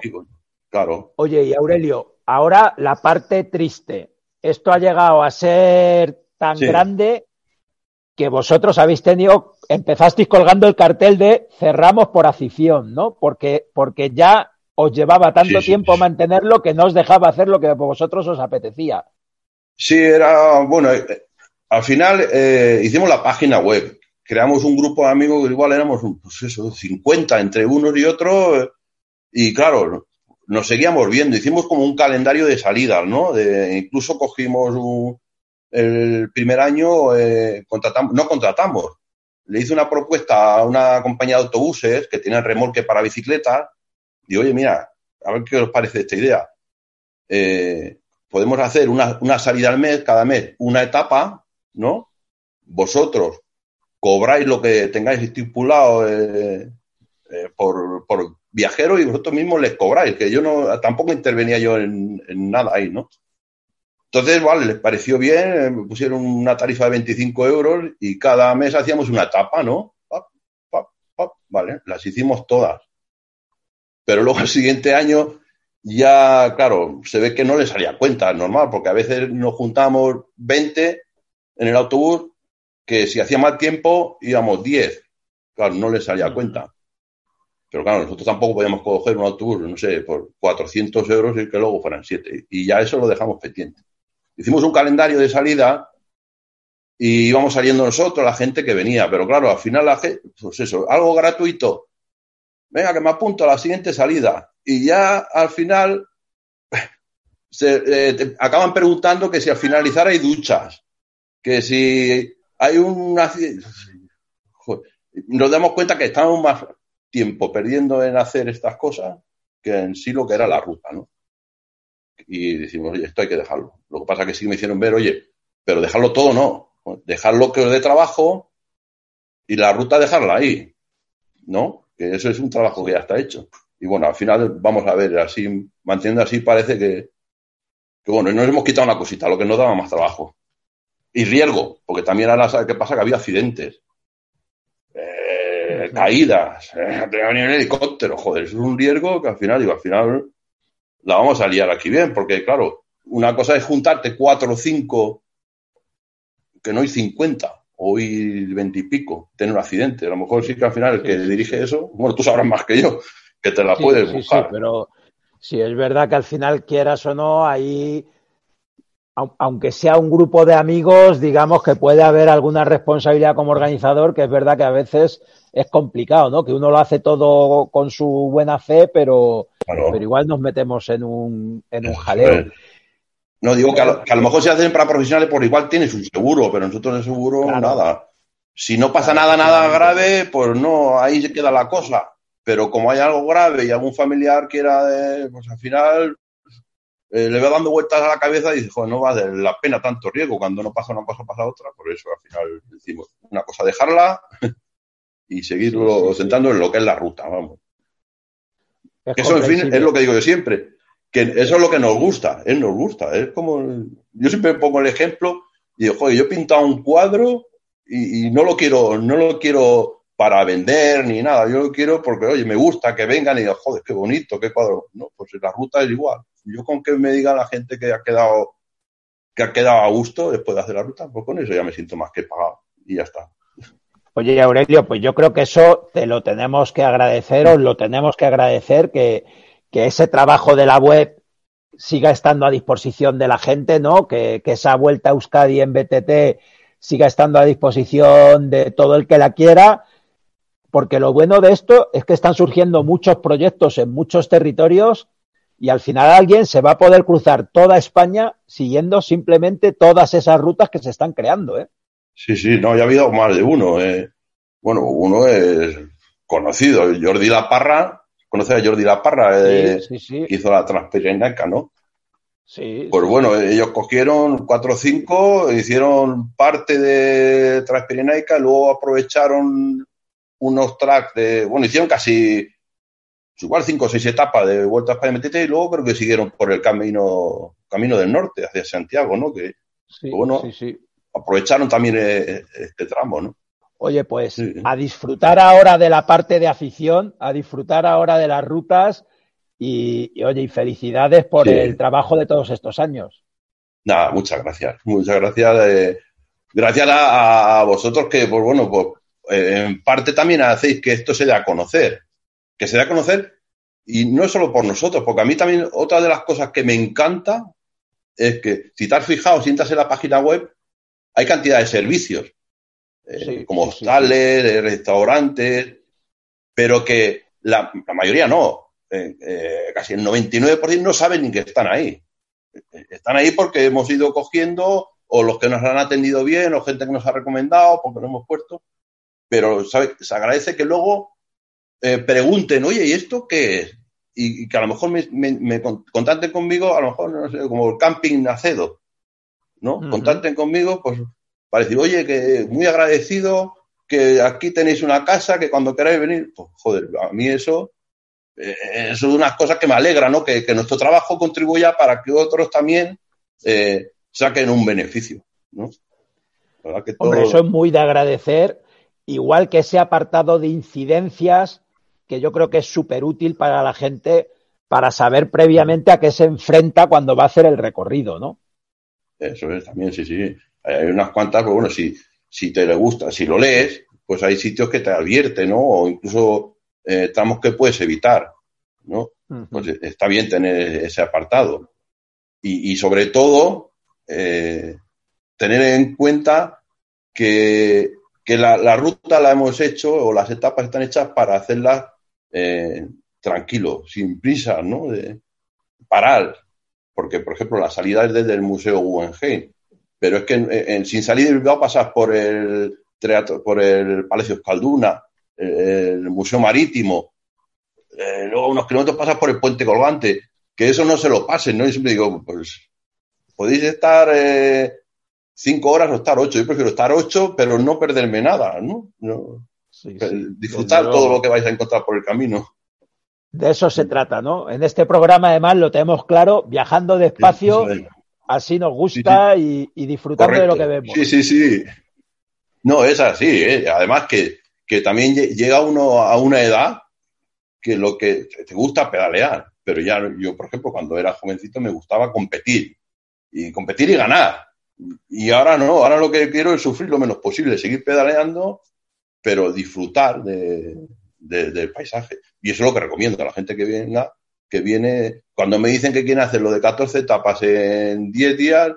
Speaker 5: Claro.
Speaker 2: Oye, y Aurelio, ahora la parte triste. Esto ha llegado a ser tan grande que vosotros habéis tenido, empezasteis colgando el cartel de cerramos por afición, ¿no? Porque, porque ya os llevaba tanto tiempo mantenerlo que no os dejaba hacer lo que vosotros os apetecía.
Speaker 5: Sí, era, bueno, eh, al final eh, hicimos la página web, creamos un grupo de amigos que igual éramos, pues eso, 50 entre unos y otros, y claro, nos seguíamos viendo, hicimos como un calendario de salidas, ¿no? De, incluso cogimos el primer año, eh, contratamos, no contratamos, le hice una propuesta a una compañía de autobuses que tiene remolque para bicicletas, y oye, mira, a ver qué os parece esta idea. Eh, podemos hacer una, una salida al mes, cada mes, una etapa, ¿no? Vosotros cobráis lo que tengáis estipulado eh, eh, por, por, viajero y vosotros mismos les cobráis, que yo no, tampoco intervenía yo en, nada ahí, ¿no? Entonces, vale, les pareció bien, me pusieron una tarifa de 25 euros y cada mes hacíamos una etapa, ¿no? vale, las hicimos todas. Pero luego el siguiente año ya, claro, se ve que no les salía cuenta, normal, porque a veces nos juntamos 20 en el autobús que si hacía mal tiempo íbamos 10. Claro, no les salía cuenta. Pero claro, nosotros tampoco podíamos coger un autobús, no sé, por 400 euros y que luego fueran 7. Y ya eso lo dejamos pendiente. Hicimos un calendario de salida y íbamos saliendo nosotros, la gente que venía. Pero claro, al final la gente, pues eso, algo gratuito. Venga, que me apunto a la siguiente salida. Y ya al final se, eh, acaban preguntando que si al finalizar hay duchas, que si hay una... Nos damos cuenta que estamos más tiempo perdiendo en hacer estas cosas que en sí lo que era la ruta, ¿no? y decimos, oye, esto hay que dejarlo. Lo que pasa es que sí me hicieron ver, oye, pero dejarlo todo no, dejarlo que os dé trabajo y la ruta dejarla ahí, ¿no? Que eso es un trabajo que ya está hecho. Y bueno, al final vamos a ver, así, manteniendo así parece que, que bueno, nos hemos quitado una cosita, lo que nos daba más trabajo. Y riesgo, porque también ahora sabe qué pasa, que había accidentes. Eh, caídas, eh, en helicóptero, joder, eso es un riesgo que al final, digo, al final la vamos a liar aquí bien, porque claro, una cosa es juntarte cuatro o cinco, que no hay cincuenta, o hay veintipico, tener un accidente. A lo mejor sí que al final el que dirige eso, bueno, tú sabrás más que yo, que te la puedes buscar.
Speaker 2: Sí, pero sí, es verdad que al final, quieras o no, ahí, aunque sea un grupo de amigos, digamos que puede haber alguna responsabilidad como organizador, que es verdad que a veces es complicado, ¿no? Que uno lo hace todo con su buena fe, pero, pero igual nos metemos en un, en un jaleo.
Speaker 5: No digo que a, lo, mejor se hacen para profesionales, por igual tienes un seguro, pero nosotros de seguro nada. Si no pasa nada, nada grave, pues no, ahí se queda la cosa. Pero como hay algo grave y algún familiar quiera, de, pues al final eh, le va dando vueltas a la cabeza y dice, joder, no vale la pena tanto riesgo. Cuando no pasa una cosa, pasa otra. Por eso al final decimos, una cosa dejarla y seguirlo sentando en lo que es la ruta, vamos. eso, en fin, es lo que digo yo siempre, que eso es lo que nos gusta, es nos gusta. Es como, yo siempre pongo el ejemplo y digo, joder, yo he pintado un cuadro y, no lo quiero, no lo quiero para vender ni nada, yo lo quiero porque, oye, me gusta que vengan y digan, joder, qué bonito, qué cuadro. No, pues la ruta es igual. Yo con que me diga la gente que ha quedado que ha quedado a gusto después de hacer la ruta, pues con eso ya me siento más que pagado y ya está.
Speaker 2: Oye, Aurelio, pues yo creo que eso te lo tenemos que agradecer, os lo tenemos que agradecer, que, ese trabajo de la web siga estando a disposición de la gente, ¿no? Que, esa vuelta a Euskadi en BTT siga estando a disposición de todo el que la quiera, porque lo bueno de esto es que están surgiendo muchos proyectos en muchos territorios y al final alguien se va a poder cruzar toda España siguiendo simplemente todas esas rutas que se están creando, ¿eh?
Speaker 5: Sí, sí, no, ya ha habido más de uno. Eh. Bueno, uno es conocido, Jordi La Parra. ¿Conoce a Jordi La Parra? Eh, sí, sí, Que hizo la Transpirenaica, ¿no? Sí. Pues bueno, ellos cogieron cuatro o cinco, hicieron parte de Transpirenaica, luego aprovecharon unos tracks de. Bueno, hicieron casi. Igual cinco o seis etapas de vueltas para MTT y luego creo que siguieron por el camino, camino del norte, hacia Santiago, ¿no? Que, sí, bueno, sí, sí aprovecharon también eh, este tramo, ¿no?
Speaker 2: Oye, pues a disfrutar ahora de la parte de afición, a disfrutar ahora de las rutas y, oye, y felicidades por el trabajo de todos estos años.
Speaker 5: Nada, muchas gracias. Muchas gracias. Eh, gracias a, vosotros que, pues bueno, pues eh, en parte también hacéis que esto se dé a conocer. Que se dé a conocer y no es solo por nosotros, porque a mí también otra de las cosas que me encanta es que si te has fijado, sientas en la página web, hay cantidad de servicios, eh, como hostales, restaurantes, pero que la, mayoría no. Eh, eh, casi el 99% no saben ni que están ahí. Están ahí porque hemos ido cogiendo, o los que nos han atendido bien, o gente que nos ha recomendado, porque lo hemos puesto. Pero se agradece que luego pregunten, oye, ¿y esto qué es? Y, que a lo mejor me, me, contacten conmigo, a lo mejor, no sé, como el camping Acedo ¿no? Contacten conmigo, pues, para decir, oye, que muy agradecido, que aquí tenéis una casa, que cuando queráis venir, pues, joder, a mí eso, eh, eso es unas cosas que me alegra, ¿no? Que, nuestro trabajo contribuya para que otros también eh, saquen un beneficio, ¿no?
Speaker 2: Hombre, eso es muy de agradecer, igual que ese apartado de incidencias, que yo creo que es súper útil para la gente para saber previamente a qué se enfrenta cuando va a hacer el recorrido, ¿no?
Speaker 5: Eso es también, sí, sí. Hay unas cuantas, pero bueno, si, si te le gusta, si lo lees, pues hay sitios que te advierten, ¿no? O incluso eh, tramos que puedes evitar, ¿no? Pues está bien tener ese apartado. Y, y sobre todo, eh, tener en cuenta que, que la, la, ruta la hemos hecho o las etapas están hechas para hacerlas eh, tranquilo, sin prisa, ¿no? De parar, porque, por ejemplo, la salida es desde el Museo Guggenheim, pero es que sin salir de Bilbao pasas por el teatro, por el Palacio Escalduna, el Museo Marítimo, eh, luego unos kilómetros pasas por el Puente Colgante. que eso no se lo pasen, ¿no? Y siempre digo, pues podéis estar eh, cinco horas o estar ocho. Yo prefiero estar ocho, pero no perderme nada, ¿no? disfrutar todo lo que vais a encontrar por el camino.
Speaker 2: De eso se trata, ¿no? En este programa, además, lo tenemos claro, viajando despacio, así nos gusta Y, disfrutando de lo que vemos.
Speaker 5: Sí, sí, sí. No, es así, ¿eh? Además que, que también llega uno a una edad que lo que te gusta pedalear. Pero ya yo, por ejemplo, cuando era jovencito me gustaba competir. Y competir y ganar. Y ahora no, ahora lo que quiero es sufrir lo menos posible, seguir pedaleando, pero disfrutar de, del paisaje. Y eso es lo que recomiendo a la gente que venga, que viene, cuando me dicen que quieren hacer lo de 14 etapas en 10 días,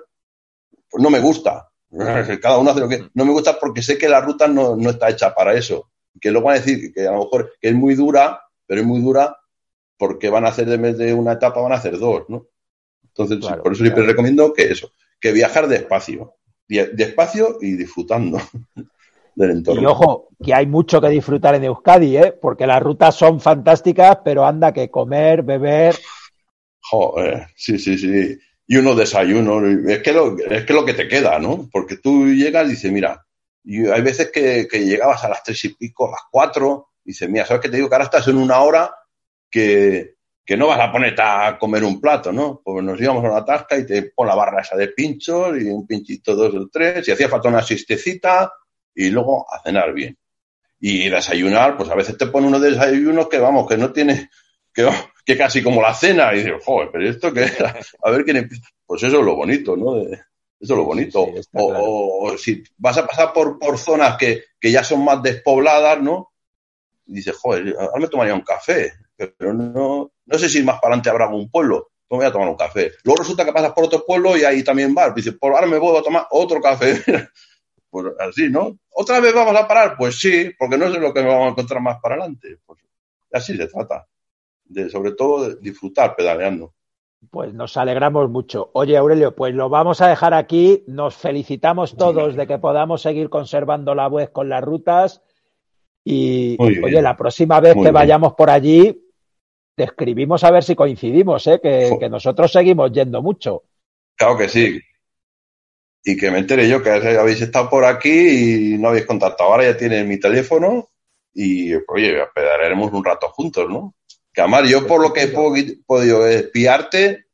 Speaker 5: pues no me gusta. Cada uno hace lo que... No me gusta porque sé que la ruta no, no está hecha para eso. Que luego van a decir que a lo mejor que es muy dura, pero es muy dura porque van a hacer de vez de una etapa, van a hacer dos, ¿no? Entonces, por eso siempre recomiendo que eso, que viajar despacio, despacio y disfrutando.
Speaker 2: Y ojo, que hay mucho que disfrutar en Euskadi, ¿eh? porque las rutas son fantásticas, pero anda que comer, beber.
Speaker 5: Joder, sí, sí, sí. Y unos desayunos, es que lo, es que lo que te queda, ¿no? Porque tú llegas y dices, mira, y hay veces que, llegabas a las tres y pico, a las cuatro, y dices, mira, ¿sabes qué te digo? Que ahora estás en una hora que, que no vas a ponerte a comer un plato, ¿no? Pues nos íbamos a una tasca y te pon la barra esa de pinchos y un pinchito dos o tres, y hacía falta una sistecita y luego a cenar bien. Y desayunar, pues a veces te pone unos desayunos que vamos, que no tiene, que, que casi como la cena, y dices, joder, pero esto que a ver quién empieza. Pues eso es lo bonito, ¿no? Eso es lo bonito. o, si vas a pasar por, por zonas que, que, ya son más despobladas, ¿no? Y dices, joder, ahora me tomaría un café, pero no, no sé si más para adelante habrá algún pueblo. Pues voy a tomar un café. Luego resulta que pasas por otro pueblo y ahí también vas. Dices, pues ahora me voy a tomar otro café. pues así, ¿no? ¿Otra vez vamos a parar? Pues sí, porque no sé lo que vamos a encontrar más para adelante. Pues así se trata. De, sobre todo de disfrutar pedaleando.
Speaker 2: Pues nos alegramos mucho. Oye, Aurelio, pues lo vamos a dejar aquí. Nos felicitamos todos de que podamos seguir conservando la web con las rutas. Y oye, la próxima vez que vayamos por allí, te escribimos a ver si coincidimos, ¿eh? que nosotros seguimos yendo mucho.
Speaker 5: Claro que sí, y que me entere yo que habéis estado por aquí y no habéis contactado. Ahora ya tienes mi teléfono y, oye, pedalaremos un rato juntos, ¿no? Que además yo por lo que he podido espiarte,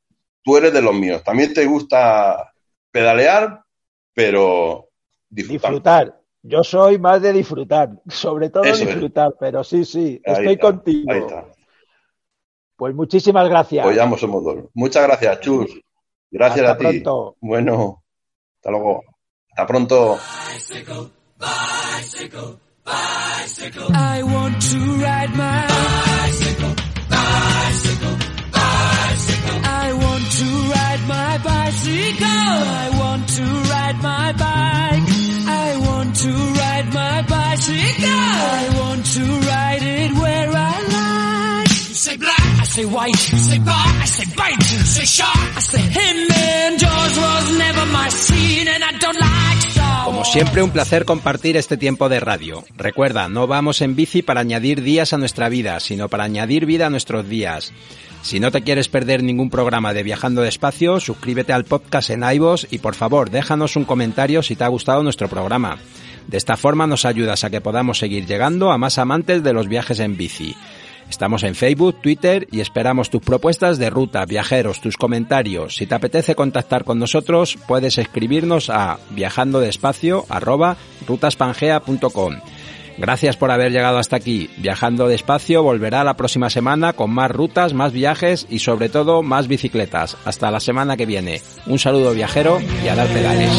Speaker 5: tú eres de los míos. También te gusta pedalear, pero
Speaker 2: disfrutar. Disfrutar. Yo soy más de disfrutar, sobre todo disfrutar, pero sí, sí, estoy contigo. Ahí está. Pues muchísimas gracias.
Speaker 5: Pues ya somos dos. Muchas gracias, Chus. Gracias a ti. Pronto. Bueno. Hasta luego. Hasta pronto. Bicycle, bicycle, bicycle. I want to ride my bicycle, bicycle, bicycle. I want to ride my bicycle. I want to ride my bike. I want to ride my bicycle. I want to ride it where I like. Como siempre, un placer compartir este tiempo de radio. Recuerda, no vamos en bici para añadir días a nuestra vida, sino para añadir vida a nuestros días. Si no te quieres perder ningún programa de Viajando Despacio, suscríbete al podcast en iVoox y por favor, déjanos un comentario si te ha gustado nuestro programa. De esta forma nos ayudas a que podamos seguir llegando a más amantes de los viajes en bici. Estamos en Facebook, Twitter y esperamos tus propuestas de ruta, viajeros, tus comentarios. Si te apetece contactar con nosotros, puedes escribirnos a viajandodespacio@rutaspangea.com. Gracias por haber llegado hasta aquí. Viajando despacio volverá la próxima semana con más rutas, más viajes y sobre todo más bicicletas. Hasta la semana que viene. Un saludo viajero y a dar pedales.